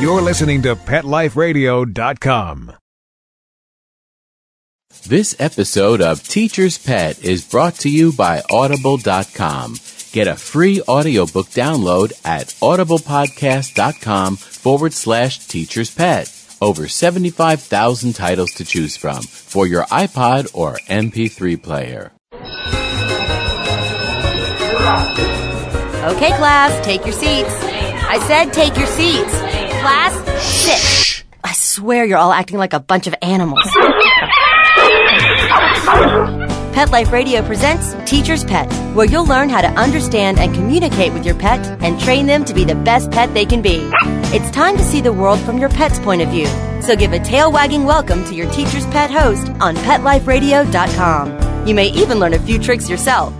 You're listening to PetLifeRadio.com. This episode of Teacher's Pet is brought to you by Audible.com. Get a free audiobook download at audiblepodcast.com forward slash teacher's pet. Over 75,000 titles to choose from for your iPod or MP3 player. Okay, class, take your seats. I said take your seats. Class, sit. I swear you're all acting like a bunch of animals. Pet Life Radio presents Teacher's Pet, where you'll learn how to understand and communicate with your pet and train them to be the best pet they can be. It's time to see the world from your pet's point of view. So give a tail wagging welcome to your Teacher's Pet host on PetLifeRadio.com. You may even learn a few tricks yourself.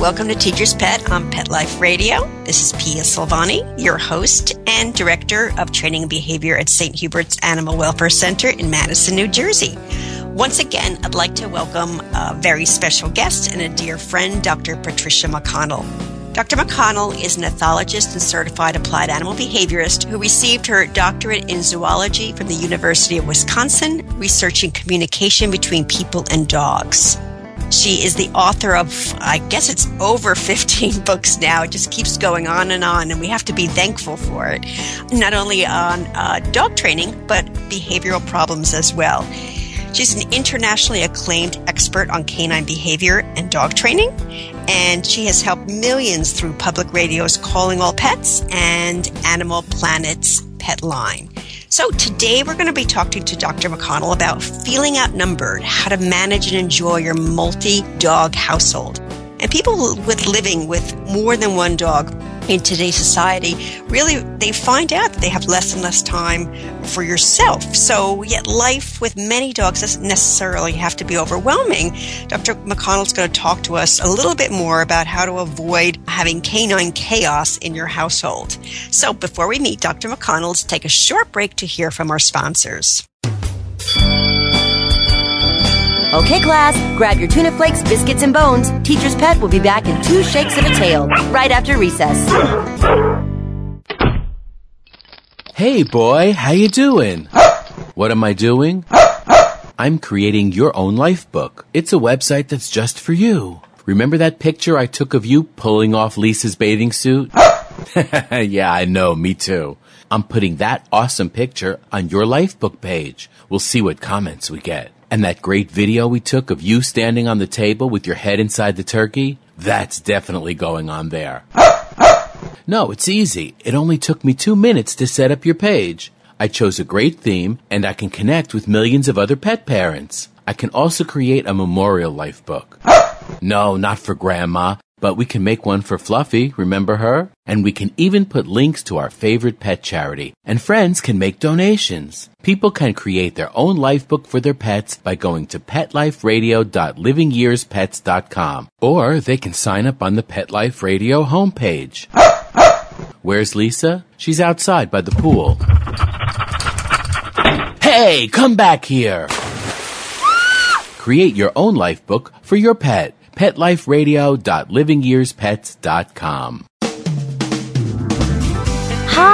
Welcome to Teacher's Pet on Pet Life Radio. This is Pia Silvani, your host and Director of Training and Behavior at St. Hubert's Animal Welfare Center in Madison, New Jersey. Once again, I'd like to welcome a very special guest and a dear friend, Dr. Patricia McConnell. Dr. McConnell is an ethologist and certified applied animal behaviorist who received her doctorate in zoology from the University of Wisconsin, researching communication between people and dogs. She is the author of, I guess it's over 15 books now. It just keeps going on and on, and we have to be thankful for it. Not only on uh, dog training, but behavioral problems as well. She's an internationally acclaimed expert on canine behavior and dog training, and she has helped millions through public radio's Calling All Pets and Animal Planet's Pet Line. So today we're going to be talking to Dr. McConnell about feeling outnumbered, how to manage and enjoy your multi-dog household. And people with living with more than one dog in today's society, really they find out that they have less and less time for yourself. So, yet life with many dogs doesn't necessarily have to be overwhelming. Dr. McConnell's going to talk to us a little bit more about how to avoid having canine chaos in your household. So, before we meet Dr. McConnell, let's take a short break to hear from our sponsors. Okay, class, grab your tuna flakes, biscuits, and bones. Teacher's Pet will be back in two shakes of a tail, right after recess. Hey boy, how you doing? What am I doing? I'm creating your own life book. It's a website that's just for you. Remember that picture I took of you pulling off Lisa's bathing suit? yeah, I know, me too. I'm putting that awesome picture on your life book page. We'll see what comments we get. And that great video we took of you standing on the table with your head inside the turkey? That's definitely going on there. No, it's easy. It only took me two minutes to set up your page. I chose a great theme and I can connect with millions of other pet parents. I can also create a memorial life book. No, not for grandma, but we can make one for Fluffy, remember her? And we can even put links to our favorite pet charity. And friends can make donations. People can create their own life book for their pets by going to petliferadio.livingyearspets.com. Or they can sign up on the Pet Life Radio homepage. Where's Lisa? She's outside by the pool. Hey, come back here! Create your own life book for your pet petliferadio.livingyearspets.com. Hi,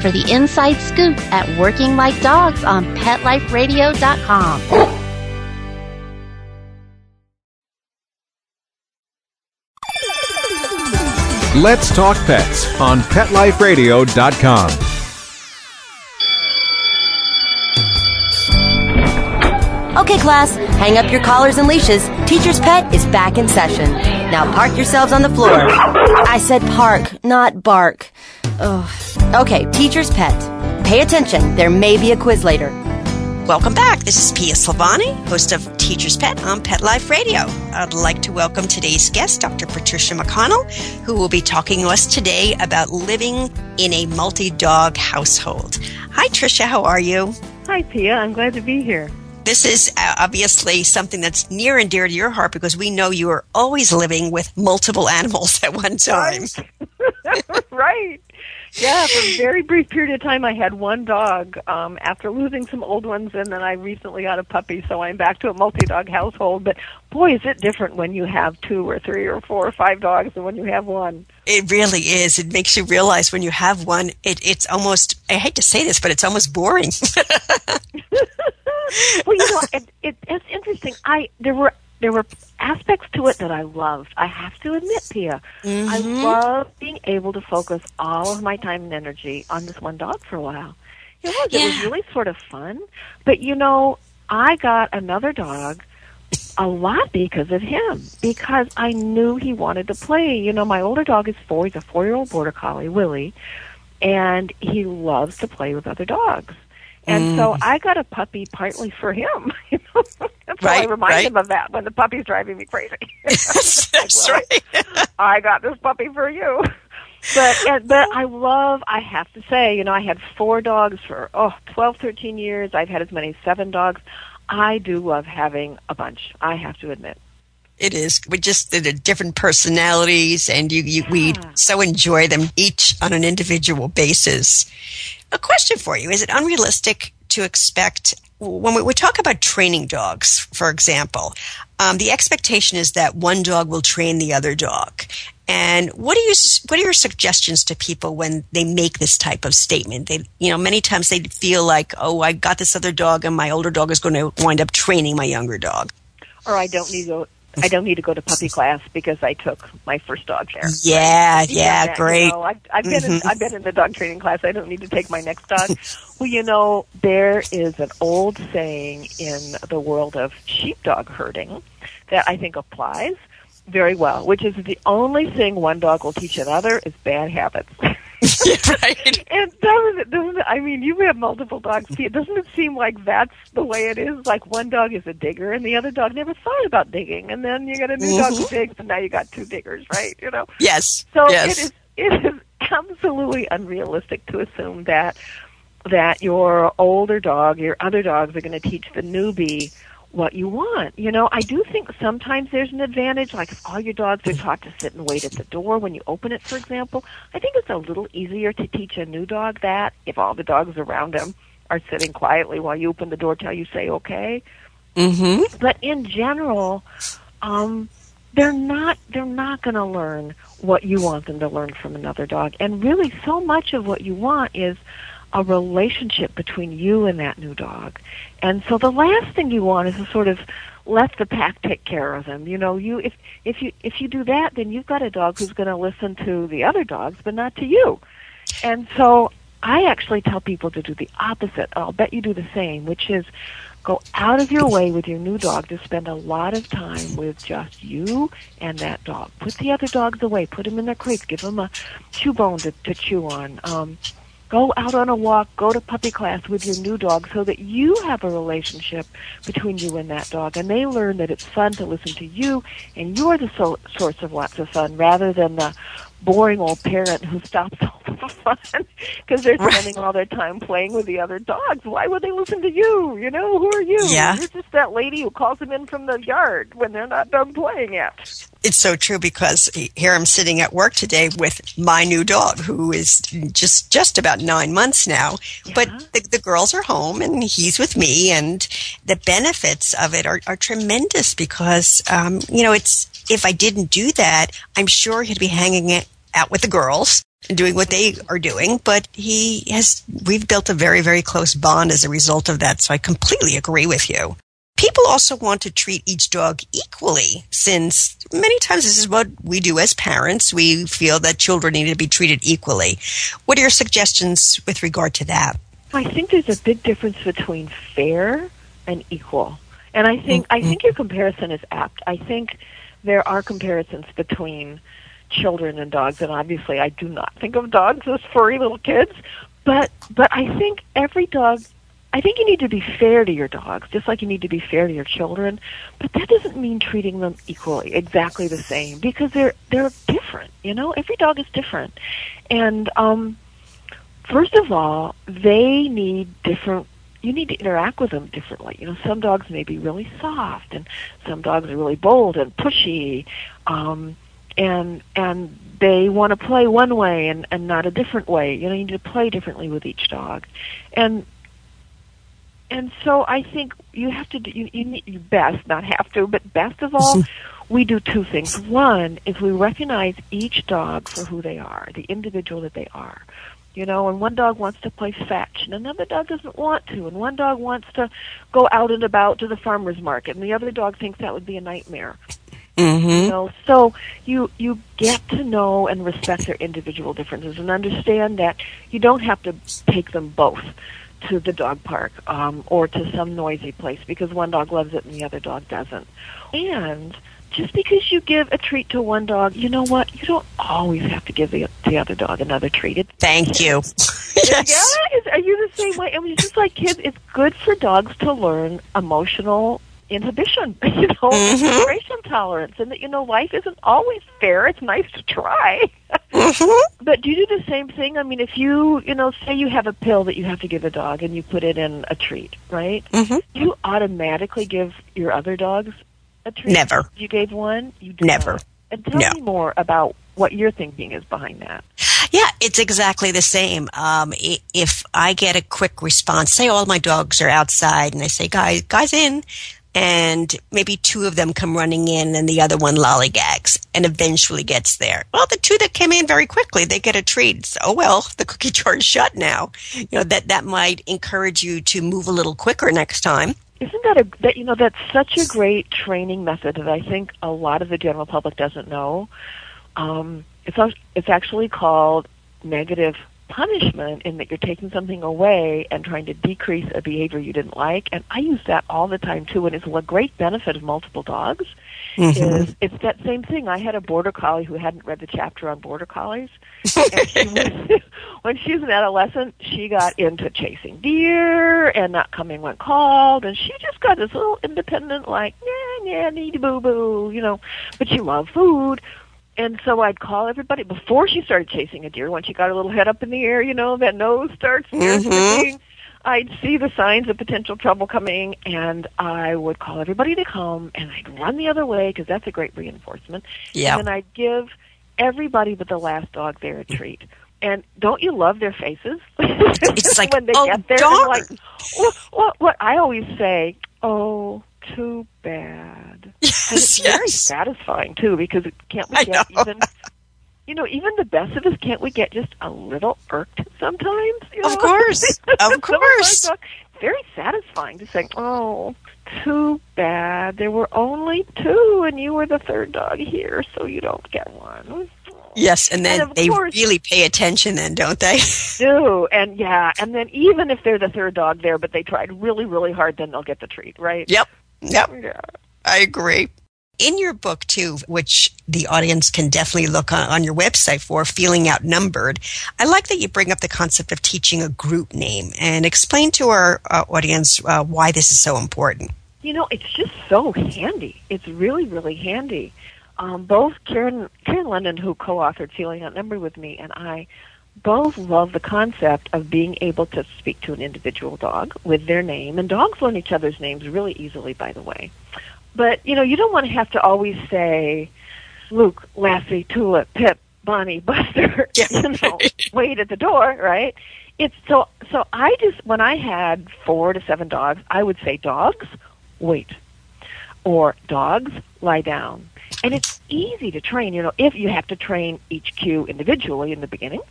for the inside scoop at Working Like Dogs on PetLifeRadio.com. Let's Talk Pets on PetLifeRadio.com. Okay, class, hang up your collars and leashes. Teacher's Pet is back in session. Now park yourselves on the floor. I said park, not bark. Ugh. Okay, Teacher's Pet. Pay attention, there may be a quiz later. Welcome back. This is Pia Silvani, host of Teacher's Pet on Pet Life Radio. I'd like to welcome today's guest, Dr. Patricia McConnell, who will be talking to us today about living in a multi-dog household. Hi, Tricia. How are you? Hi, Pia. I'm glad to be here. This is uh, obviously something that's near and dear to your heart because we know you are always living with multiple animals at one time. Right. Yeah, for a very brief period of time, I had one dog um, after losing some old ones, and then I recently got a puppy, so I'm back to a multi-dog household. But boy, is it different when you have two or three or four or five dogs than when you have one. It really is. It makes you realize when you have one, it, it's almost, I hate to say this, but it's almost boring. well, you know, it, it, it's interesting. I there were there were aspects to it that I loved. I have to admit, Pia, Mm-hmm. I love being able to focus all of my time and energy on this one dog for a while. It was. It was really sort of fun. But you know, I got another dog a lot because of him. Because I knew he wanted to play. You know, my older dog is four. He's a four-year-old border collie, Willie, and he loves to play with other dogs. And so mm. I got a puppy partly for him. You know, that's why I Right, remind right. him of that when the puppy's driving me crazy. that's Well, right. I got this puppy for you. But and, but I love. I have to say, you know, I had four dogs for oh twelve, thirteen years. I've had as many as seven dogs. I do love having a bunch. I have to admit. It is. We just the different personalities, and you, you we Yeah. so enjoy them each on an individual basis. A question for you: Is it unrealistic to expect when we, we talk about training dogs, for example, um, the expectation is that one dog will train the other dog? And what are you what are your suggestions to people when they make this type of statement? They, you know, many times they feel like, oh, I got this other dog, and my older dog is going to wind up training my younger dog. Or I don't need to. I don't need to go to puppy class because I took my first dog there. Yeah, yeah, that, great. You know, I've, I've been in, Mhm. I've been in the dog training class. I don't need to take my next dog. well, you know, there is an old saying in the world of sheepdog herding that I think applies very well, which is the only thing one dog will teach another is bad habits. right. And doesn't it, doesn't it, I mean, you have multiple dogs. Doesn't it seem like that's the way it is? Like one dog is a digger and the other dog never thought about digging. And then you get a new dog who mm-hmm. digs and now you got two diggers, right? You know? Yes. So yes. it is it is absolutely unrealistic to assume that that your older dog, your other dogs are going to teach the newbie what you want. You know, I do think sometimes there's an advantage, like if all your dogs are taught to sit and wait at the door when you open it, for example. I think it's a little easier to teach a new dog that if all the dogs around them are sitting quietly while you open the door till you say okay Mm-hmm. but in general, um, they're not they're not going to learn what you want them to learn from another dog. And really, so much of what you want is a relationship between you and that new dog. And so the last thing you want is to sort of let the pack take care of them. You know, you if if you if you do that, then you've got a dog who's going to listen to the other dogs, but not to you. And so I actually tell people to do the opposite. I'll bet you do the same, which is go out of your way with your new dog to spend a lot of time with just you and that dog. Put the other dogs away. Put them in their crates. Give them a chew bone to, to chew on. Um, go out on a walk. Go to puppy class with your new dog so that you have a relationship between you and that dog. And they learn that it's fun to listen to you and you're the so- source of lots of fun rather than the boring old parent who stops all the fun because they're spending all their time playing with the other dogs. Why would they listen to you? You know, who are you? Yeah. You're just that lady who calls them in from the yard when they're not done playing yet. It's so true because here I'm sitting at work today with my new dog who is just just about nine months now. But the, the girls are home and he's with me, and the benefits of it are, are tremendous because um, you know it's if I didn't do that, I'm sure he'd be hanging out with the girls and doing what they are doing. But he has we've built a very very close bond as a result of that. So I completely agree with you. People also want to treat each dog equally, since many times this is what we do as parents. We feel that children need to be treated equally. What are your suggestions with regard to that? I think there's a big difference between fair and equal. And I think I mm-hmm. think your comparison is apt. I think there are comparisons between children and dogs and obviously I do not think of dogs as furry little kids, but but I think every dog I think you need to be fair to your dogs, just like you need to be fair to your children. But that doesn't mean treating them equally, exactly the same, because they're they're different. You know, every dog is different, and um, first of all, they need different. You need to interact with them differently. You know, some dogs may be really soft, and some dogs are really bold and pushy, um, and and they want to play one way and, and not a different way. You know, you need to play differently with each dog, and and so I think you have to do you, you, need, you best not have to, but best of all, we do two things. One is we recognize each dog for who they are, the individual that they are. You know, and one dog wants to play fetch, and another dog doesn't want to, and one dog wants to go out and about to the farmer's market, and the other dog thinks that would be a nightmare. Mm-hmm. You know, so you you get to know and respect their individual differences, and understand that you don't have to take them both to the dog park um, or to some noisy place because one dog loves it and the other dog doesn't. And just because you give a treat to one dog, you know what? You don't always have to give the, the other dog another treat. It's, Thank you. yeah, is, are you the same way? I mean, just like kids. It's good for dogs to learn emotional inhibition, you know, Mhm. integration tolerance, and that you know life isn't always fair. It's nice to try. Mhm. But do you do the same thing? I mean, if you, you know, say you have a pill that you have to give a dog and you put it in a treat, right? Mhm. You automatically give your other dogs a treat. Never. You gave one. You do Never. not. And tell No. me more about what your thinking is behind that. Yeah, it's exactly the same. Um, if I get a quick response, say all my dogs are outside, and I say, "Guys, guys in," and maybe two of them come running in, and the other one lollygags, and eventually gets there. Well, the two that came in very quickly, they get a treat. So, oh well, the cookie jar is shut now. You know that that might encourage you to move a little quicker next time. Isn't that a that you know that's such a great training method that I think a lot of the general public doesn't know. Um, it's it's actually called negative punishment in that you're taking something away and trying to decrease a behavior you didn't like. And I use that all the time too. And it's a great benefit of multiple dogs. Mm-hmm. Is it's that same thing. I had a border collie who hadn't read the chapter on border collies. and she was, when she was an adolescent, she got into chasing deer and not coming when called, and she just got this little independent, like, yeah, yeah, need boo boo, you know. But she loved food, and so I'd call everybody before she started chasing a deer. When she got her little head up in the air, you know, that nose starts mm I'd see the signs of potential trouble coming, and I would call everybody to come, and I'd run the other way because that's a great reinforcement. Yeah. And I'd give everybody but the last dog there a treat. And don't you love their faces? It's like, when they "Oh, get there, darn." like, what, what, what I always say, oh, too bad. And Yes, it's very satisfying too because it, can't we get even you know even the best of us can't we get just a little irked sometimes you Of course. Of course. very satisfying to say oh too bad there were only two and you were the third dog here so you don't get one Yes, and then And they course- really pay attention, then, don't they? do and yeah and then even if they're the third dog there but they tried really really hard then they'll get the treat right yep. Yep. yeah I agree. In your book, too, which the audience can definitely look on, on your website for, Feeling Outnumbered, I like that you bring up the concept of teaching a group name and explain to our uh, audience uh, why this is so important. You know, it's just so handy. It's really, really handy. Um, both Karen, Karen London, who co-authored Feeling Outnumbered with me, and I both love the concept of being able to speak to an individual dog with their name. And dogs learn each other's names really easily, by the way. But, you know, you don't want to have to always say Luke, Lassie, Tulip, Pip, Bonnie, Buster, you know, wait at the door, right? It's so, so I just, when I had four to seven dogs, I would say dogs, wait. Or dogs, lie down. And it's easy to train, you know, if you have to train each cue individually in the beginning.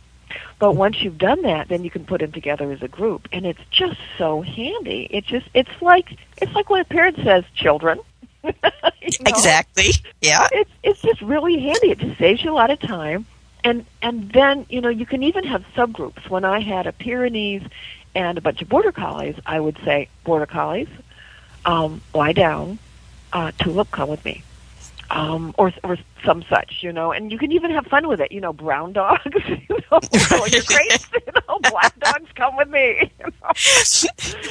But once you've done that, then you can put them together as a group, and it's just so handy. It's just, it's like, it's like when a parent says, "Children," You know? Exactly. Yeah. It's it's just really handy. It just saves you a lot of time, and and then you know you can even have subgroups. When I had a Pyrenees and a bunch of border collies, I would say, "Border collies, um, lie down. Uh, Tulip, come with me." Um, or or some such, you know. And you can even have fun with it, you know. Brown dogs, you know, your crates, you know. Black dogs come with me. You know?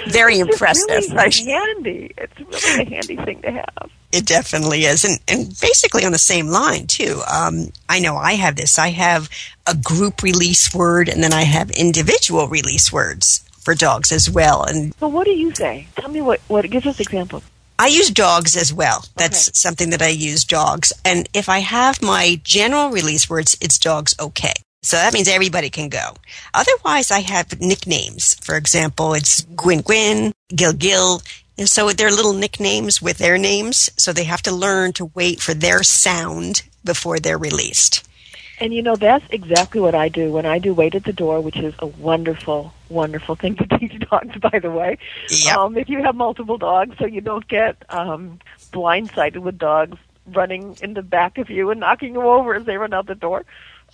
Very It's impressive. Really handy. It's really a handy thing to have. It definitely is. And, and basically on the same line, too. Um, I know I have this. I have a group release word and then I have individual release words for dogs as well. And So, what do you say? Tell me what what. Give us examples. I use dogs as well. That's Okay. something that I use dogs. And if I have my general release words, it's dogs okay. So that means everybody can go. Otherwise, I have nicknames. For example, it's Gwyn Gwyn, Gil Gil. And so they're little nicknames with their names. So they have to learn to wait for their sound before they're released. And you know, that's exactly what I do when I do wait at the door, which is a wonderful, wonderful thing to teach dogs, by the way. Yep. Um, if you have multiple dogs, so you don't get um, blindsided with dogs running in the back of you and knocking you over as they run out the door.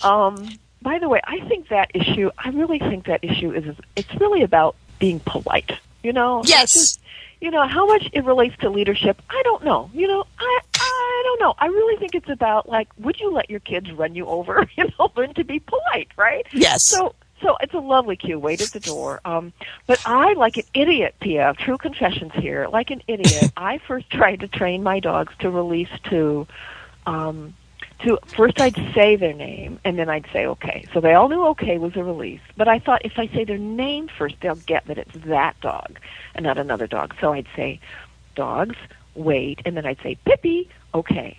Um, by the way, I think that issue, I really think that issue is, it's really about being polite. You know? Yes. just- you know how much it relates to leadership i don't know. You know i i don't know. I really think it's about like would you let your kids run you over you know learn to be polite right? Yes. so so it's a lovely cue. Wait at the door. Um but i like an idiot pia true confessions here like an idiot i first tried to train my dogs to release to um to first I'd say their name and then I'd say okay. So they all knew okay was a release. But I thought if I say their name first, they'll get that it's that dog and not another dog. So I'd say dogs, wait, and then I'd say Pippi, okay.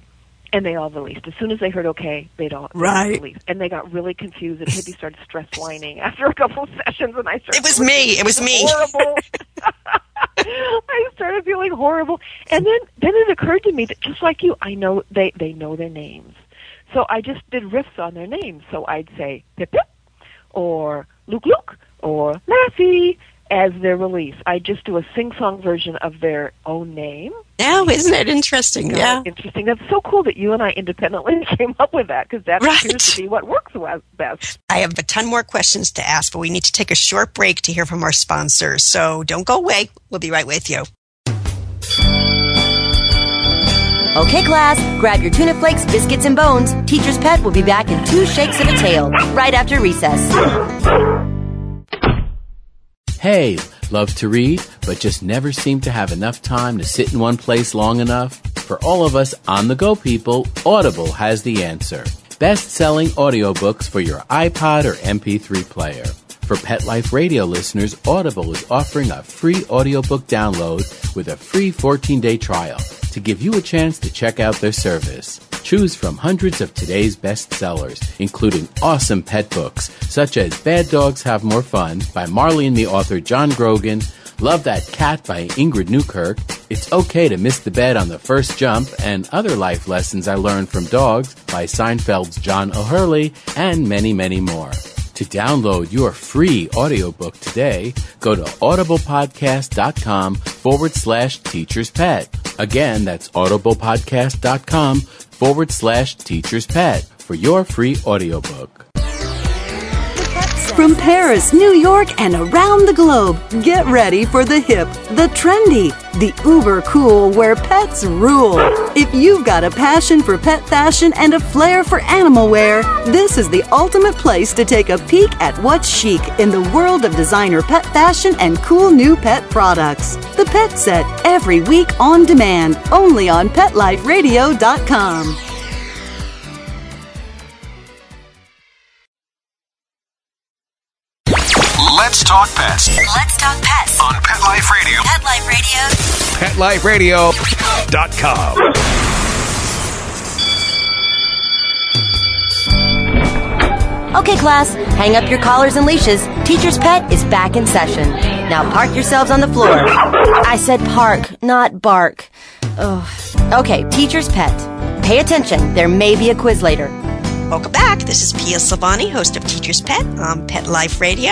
And they all released. As soon as they heard okay, they'd all they'd all Right. release. And they got really confused and Pippi started stress whining after a couple of sessions and I started It was me. It was me. horrible. I started feeling horrible, and then then it occurred to me that just like you, I know they they know their names, so I just did riffs on their names. So I'd say Pip Pip, or Luke Luke, or Lassie as their release. I just do a sing song version of their own name. Now, isn't it interesting? Yeah. interesting. That's so cool that you and I independently came up with that because that Right. appears to be what works best. I have a ton more questions to ask, but we need to take a short break to hear from our sponsors. So don't go away. We'll be right with you. Okay, class, grab your tuna flakes, biscuits, and bones. Teacher's Pet will be back in two shakes of a tail right after recess. Hey, love to read, but just never seem to have enough time to sit in one place long enough? For all of us on the go people, Audible has the answer. Best selling audiobooks for your iPod or MP3 player. For Pet Life Radio listeners, Audible is offering a free audiobook download with a free 14 day trial to give you a chance to check out their service. Choose from hundreds of today's bestsellers, including awesome pet books such as Bad Dogs Have More Fun by Marley and the author John Grogan, Love That Cat by Ingrid Newkirk, It's Okay to Miss the Bed on the First Jump, and Other Life Lessons I Learned from Dogs by Seinfeld's John O'Hurley, and many, many more. To download your free audiobook today, go to audiblepodcast.com forward slash teacher's pet. Again, that's audiblepodcast.com forward slash teacher's pet for your free audiobook. From Paris, New York, and around the globe, get ready for the hip, the trendy, the uber cool where pets rule. If you've got a passion for pet fashion and a flair for animal wear, this is the ultimate place to take a peek at what's chic in the world of designer pet fashion and cool new pet products. The Pet Set, every week on demand, only on PetLifeRadio.com. Let's talk pets Let's talk pets. on Pet Life Radio. Pet Life Radio. PetLifeRadio.com. Okay, class, hang up your collars and leashes. Teacher's Pet is back in session. Now park yourselves on the floor. I said park, not bark. Ugh. Okay, Teacher's Pet. Pay attention, there may be a quiz later. Welcome back. This is Pia Silvani, host of Teacher's Pet on Pet Life Radio.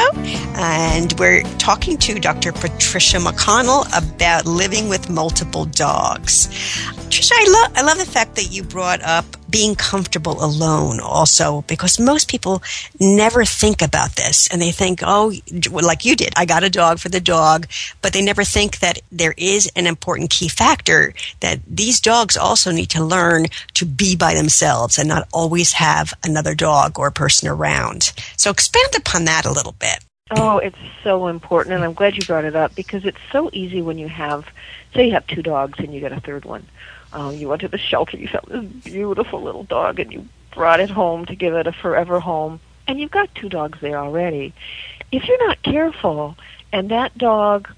And we're talking to Dr. Patricia McConnell about living with multiple dogs. Tricia, I, lo- I love the fact that you brought up being comfortable alone also because most people never think about this and they think oh like you did i got a dog for the dog but they never think that there is an important key factor that these dogs also need to learn to be by themselves and not always have another dog or person around so expand upon that a little bit Oh, it's so important, and I'm glad you brought it up because it's so easy when you have, say, you have two dogs and you get a third one. Um, you went to the shelter, you found this beautiful little dog, and you brought it home to give it a forever home, and you've got two dogs there already. If you're not careful, and that dog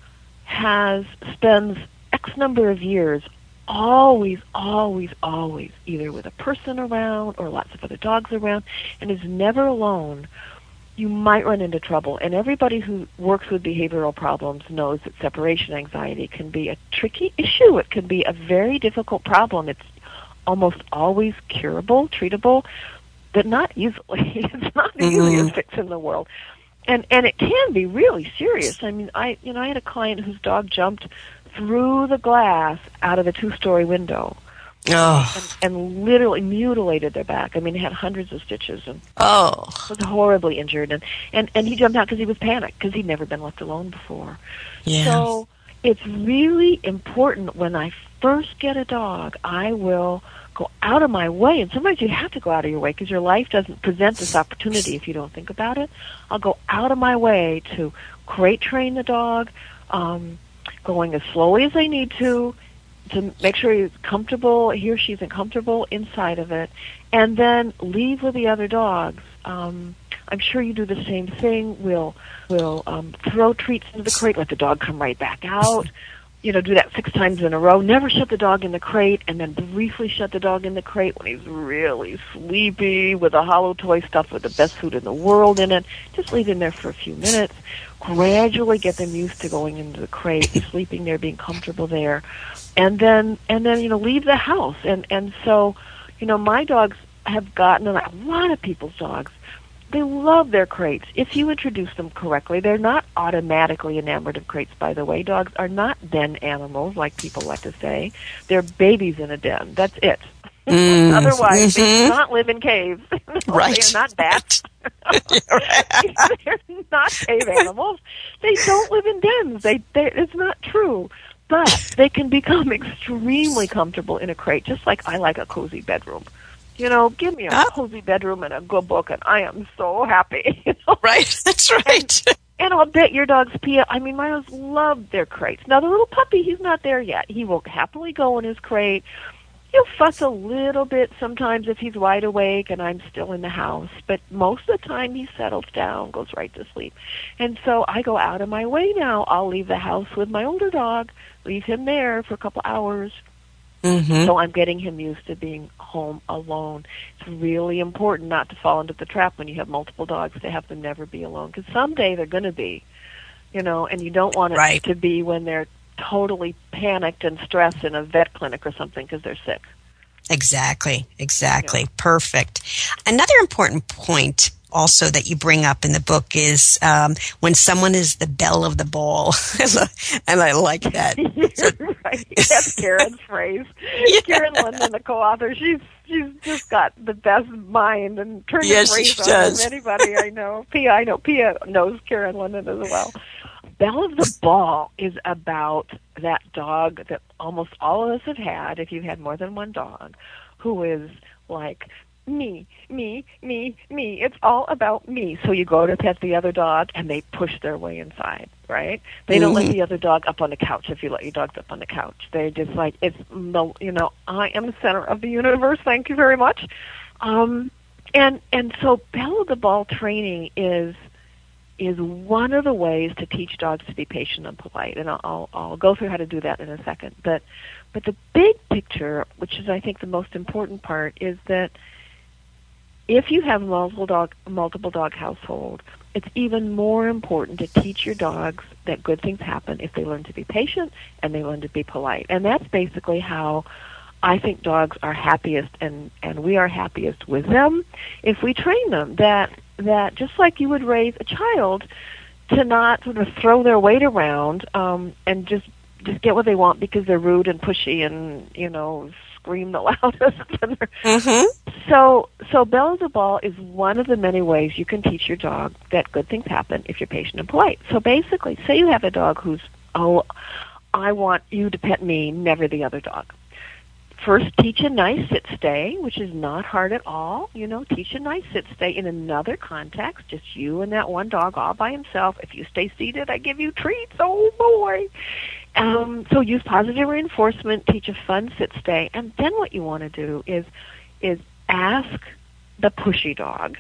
has spends X number of years always, always, always either with a person around or lots of other dogs around, and is never alone you might run into trouble. And everybody who works with behavioral problems knows that separation anxiety can be a tricky issue. It can be a very difficult problem. It's almost always curable, treatable, but not easily. it's not the Mm-hmm. easiest fix in the world. And and it can be really serious. I mean, I you know, I had a client whose dog jumped through the glass out of a two-story window oh and, and literally mutilated their back. I mean, he had hundreds of stitches and oh. was horribly injured. And and and he jumped out because he was panicked because he'd never been left alone before. Yeah so it's really important when i first get a dog i will go out of my way. And sometimes you have to go out of your way because your life doesn't present this opportunity if you don't think about it. I'll go out of my way to crate train the dog um going as slowly as i need to to make sure he's comfortable, he or she's comfortable inside of it, and then leave with the other dogs. Um, I'm sure you do the same thing. We'll we'll um, throw treats into the crate, let the dog come right back out. You know, do that six times in a row. Never shut the dog in the crate, and then briefly shut the dog in the crate when he's really sleepy with a hollow toy stuffed with the best food in the world in it. Just leave him there for a few minutes. Gradually get them used to going into the crate, sleeping there, being comfortable there and then and then you know leave the house. And and so you know my dogs have gotten and a lot of people's dogs they love their crates. If you introduce them correctly they're not automatically enamored of crates by the way. Dogs are not den animals like people like to say. They're babies in a den. That's it. Mm-hmm. Otherwise they do mm-hmm. not live in caves. Right. they're not bats. They're not cave animals. They don't live in dens. They, they it's not true but they can become extremely comfortable in a crate, just like I like a cozy bedroom. You know, give me a Ah. cozy bedroom and a good book, and I am so happy. You know? right that's right And I'll bet your dog's Pia. I mean, my dogs love their crates. Now, the little puppy, he's not there yet. He will happily go in his crate. He'll fuss a little bit sometimes if he's wide awake and I'm still in the house, but most of the time he settles down, goes right to sleep. And so I go out of my way now. I'll leave the house with my older dog, leave him there for a couple hours, mm-hmm. so I'm getting him used to being home alone. It's really important not to fall into the trap when you have multiple dogs to have them never be alone because someday they're going to be, you know, and you don't want it Right. to be when they're totally panicked and stressed in a vet clinic or something because they're sick. Exactly, exactly. Perfect. Another important point also that you bring up in the book is um, when someone is the belle of the ball. and I like that. right. That's Karen's phrase. Karen London, the co-author, she's she's just got the best mind and turning Yes, phrase on anybody I know. Pia, I know Pia knows Karen London as well. Belle of the Ball is about that dog that almost all of us have had, if you've had more than one dog, who is like me, me, me, me. It's all about me. So you go to pet the other dog and they push their way inside, right? They don't let the other dog up on the couch if you let your dogs up on the couch. They're just like, it's, you know, I am the center of the universe. Thank you very much. Um, and, and so Belle of the Ball training is, is one of the ways to teach dogs to be patient and polite, and I'll, I'll, go through how to do that in a second. But, but the big picture, which is I think the most important part, is that if you have multiple dog multiple dog household, it's even more important to teach your dogs that good things happen if they learn to be patient and they learn to be polite. And that's basically how I think dogs are happiest and and we are happiest with them if we train them that that just like you would raise a child to not sort of throw their weight around um and just just get what they want because they're rude and pushy and you know scream the loudest. Mm-hmm. so, so ball is one of the many ways you can teach your dog that good things happen if you're patient and polite. So basically, say you have a dog who's, oh, I want you to pet me, never the other dog. First, teach a nice sit stay, which is not hard at all. You know, teach a nice sit stay in another context, just you and that one dog all by himself. If you stay seated, I give you treats. Oh boy. Um, so use positive reinforcement, teach a fun sit stay, and then what you want to do is is ask the pushy dog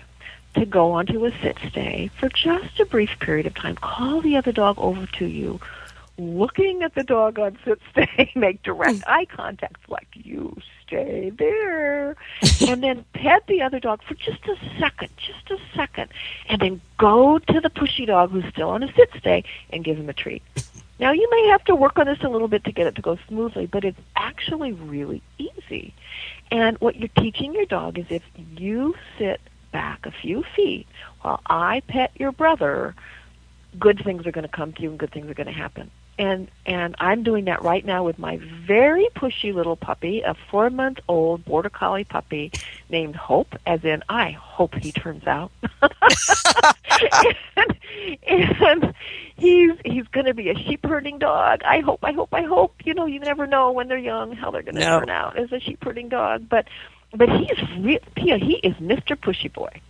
to go onto a sit stay for just a brief period of time. Call the other dog over to you, looking at the dog on sit stay, make direct mm. eye contact like you stay there, and then pet the other dog for just a second, just a second, and then go to the pushy dog who's still on a sit stay and give him a treat. Now you may have to work on this a little bit to get it to go smoothly, but it's actually really easy. And what you're teaching your dog is if you sit back a few feet while I pet your brother, good things are going to come to you and good things are going to happen. And and I'm doing that right now with my very pushy little puppy, a four month old border collie puppy named Hope, as in I hope he turns out. and, and he's he's going to be a sheep herding dog. I hope, I hope, I hope. You know, you never know when they're young how they're going to No. turn out as a sheep herding dog. But but he's re- Pia. He is Mr. Pushy Boy.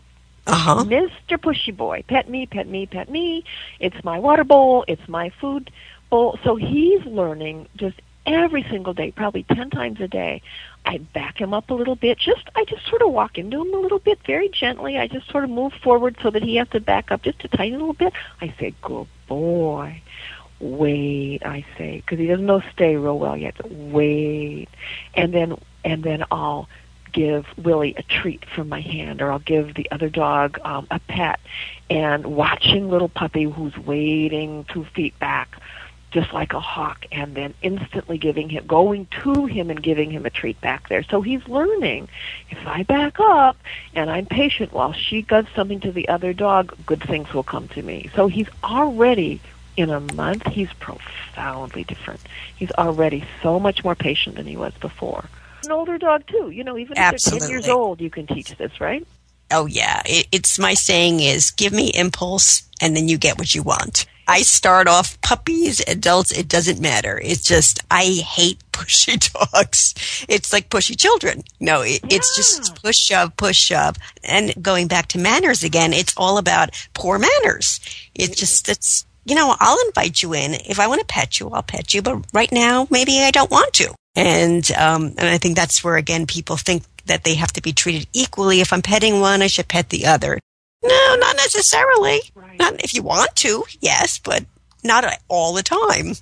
Uh-huh. Mr. Pushy Boy. Pet me, pet me, pet me. It's my water bowl. It's my food bowl. So he's learning just every single day, probably 10 times a day. I back him up a little bit. Just I just sort of walk into him a little bit very gently. I just sort of move forward so that he has to back up just a tiny little bit. I say, "Good boy." Wait, I say, because he doesn't know stay real well yet. Wait, and then and then I'll give Willie a treat from my hand, or I'll give the other dog um, a pet. And watching little puppy who's waiting two feet back, just like a hawk, and then instantly giving him, going to him and giving him a treat back there. So he's learning. If I back up and I'm patient while she does something to the other dog, good things will come to me. So he's already in a month, he's profoundly different. He's already so much more patient than he was before. An older dog too, you know, even if they're ten years old, you can teach this, right? Oh yeah, it, it's my saying is give me impulse and then you get what you want. I start off puppies, adults, it doesn't matter. It's just I hate pushy dogs. It's like pushy children. No, it, it's just push shove, push shove. And going back to manners again, it's all about poor manners. It's just it's you know, I'll invite you in. If I want to pet you, I'll pet you, but right now maybe I don't want to. And um and I think that's where again people think that they have to be treated equally. If I'm petting one, I should pet the other. No, not necessarily. Right. Not if you want to, yes, but not all the time.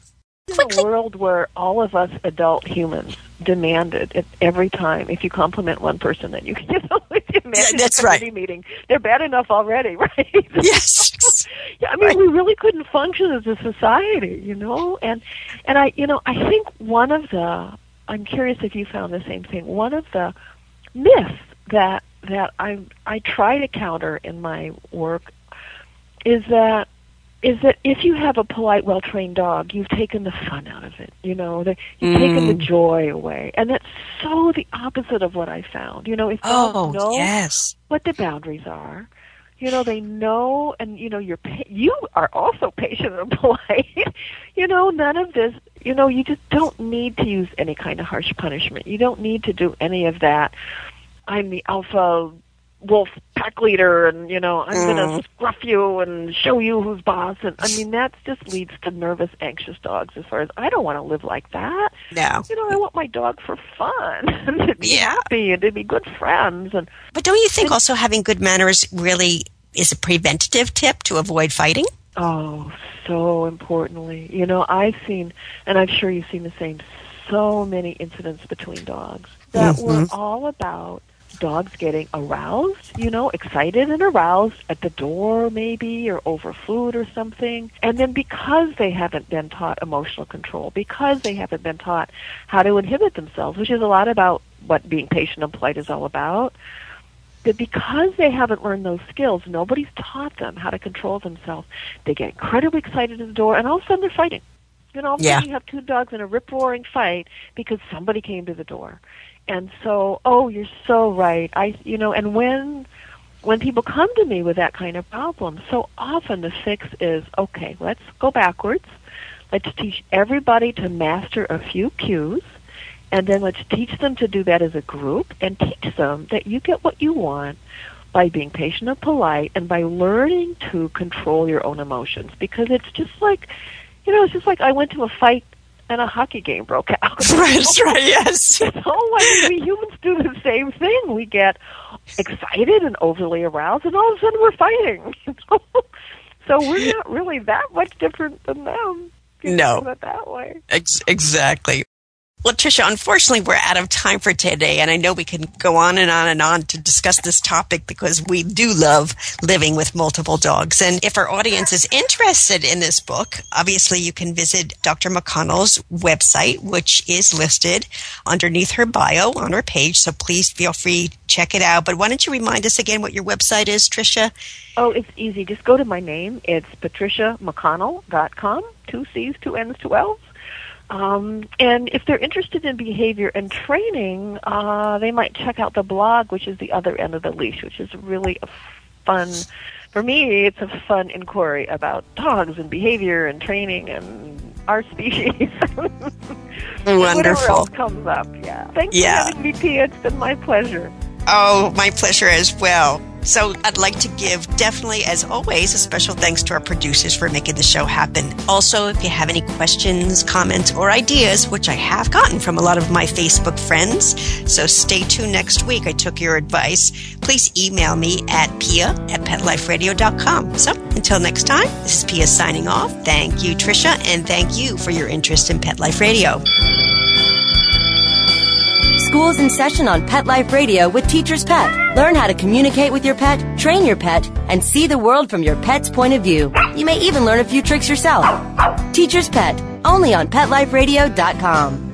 In a world where all of us adult humans demanded it every time if you compliment one person then you you know if you imagine that's a right. meeting they're bad enough already right Yes. yeah i mean we really couldn't function as a society you know and and i you know i think one of the i'm curious if you found the same thing one of the myths that that i i try to counter in my work is that is that if you have a polite, well trained dog, you've taken the fun out of it. You know, the, you've mm-hmm. taken the joy away, and that's so the opposite of what I found. You know, if dogs Oh, know yes. what the boundaries are, you know, they know, and you know, you're pa- you are also patient and polite. you know, none of this. You know, you just don't need to use any kind of harsh punishment. You don't need to do any of that. I'm the alpha wolf pack leader and you know i'm going to mm. scruff you and show you who's boss and i mean that just leads to nervous anxious dogs as far as i don't want to live like that No. you know i want my dog for fun and to be Yeah. happy and to be good friends and But don't you think also having good manners really is a preventative tip to avoid fighting? Oh, so importantly. You know, I've seen, and I'm sure you've seen the same, so many incidents between dogs that mm-hmm. were all about dogs getting aroused, you know, excited and aroused at the door maybe or over food or something. And then because they haven't been taught emotional control, because they haven't been taught how to inhibit themselves, which is a lot about what being patient and polite is all about, that because they haven't learned those skills, nobody's taught them how to control themselves. They get incredibly excited at the door, and all of a sudden they're fighting. You know, all of a sudden you have two dogs in a rip roaring fight because somebody came to the door. And so, oh, you're so right. I, you know, and when when people come to me with that kind of problem, so often the fix is okay. Let's go backwards. Let's teach everybody to master a few cues, and then let's teach them to do that as a group, and teach them that you get what you want by being patient and polite, and by learning to control your own emotions. Because it's just like, you know, it's just like I went to a fight and a hockey game broke out. That's right, yes. So I mean, we humans do the same thing. We get excited and overly aroused, and all of a sudden we're fighting. so we're not really that much different than them. No. think of it that way. Ex- exactly. Well, Tricia, unfortunately, we're out of time for today, and I know we can go on and on and on to discuss this topic because we do love living with multiple dogs. And if our audience is interested in this book, obviously you can visit Dr. McConnell's website, which is listed underneath her bio on her page. So please feel free to check it out. But why don't you remind us again what your website is, Tricia? Oh, it's easy. Just go to my name. It's patriciamcconnell.com. Two C's, two N's, two L's. Um, and if they're interested in behavior and training, uh, they might check out the blog, which is the other end of the leash, which is really a fun. For me, it's a fun inquiry about dogs and behavior and training and our species. Wonderful. Whatever else comes up, yeah. Thanks Yeah. for having me. It's been my pleasure. Oh, my pleasure as well. So I'd like to give definitely, as always, a special thanks to our producers for making the show happen. Also, if you have any questions, comments, or ideas, which I have gotten from a lot of my Facebook friends, so stay tuned next week. I took your advice. Please email me at pia at petliferadio.com. So until next time, this is Pia signing off. Thank you, Trisha, and thank you for your interest in Pet Life Radio. School's in session on Pet Life Radio with Teacher's Pet. Learn how to communicate with your pet, train your pet, and see the world from your pet's point of view. You may even learn a few tricks yourself. Teacher's Pet, only on PetLifeRadio.com.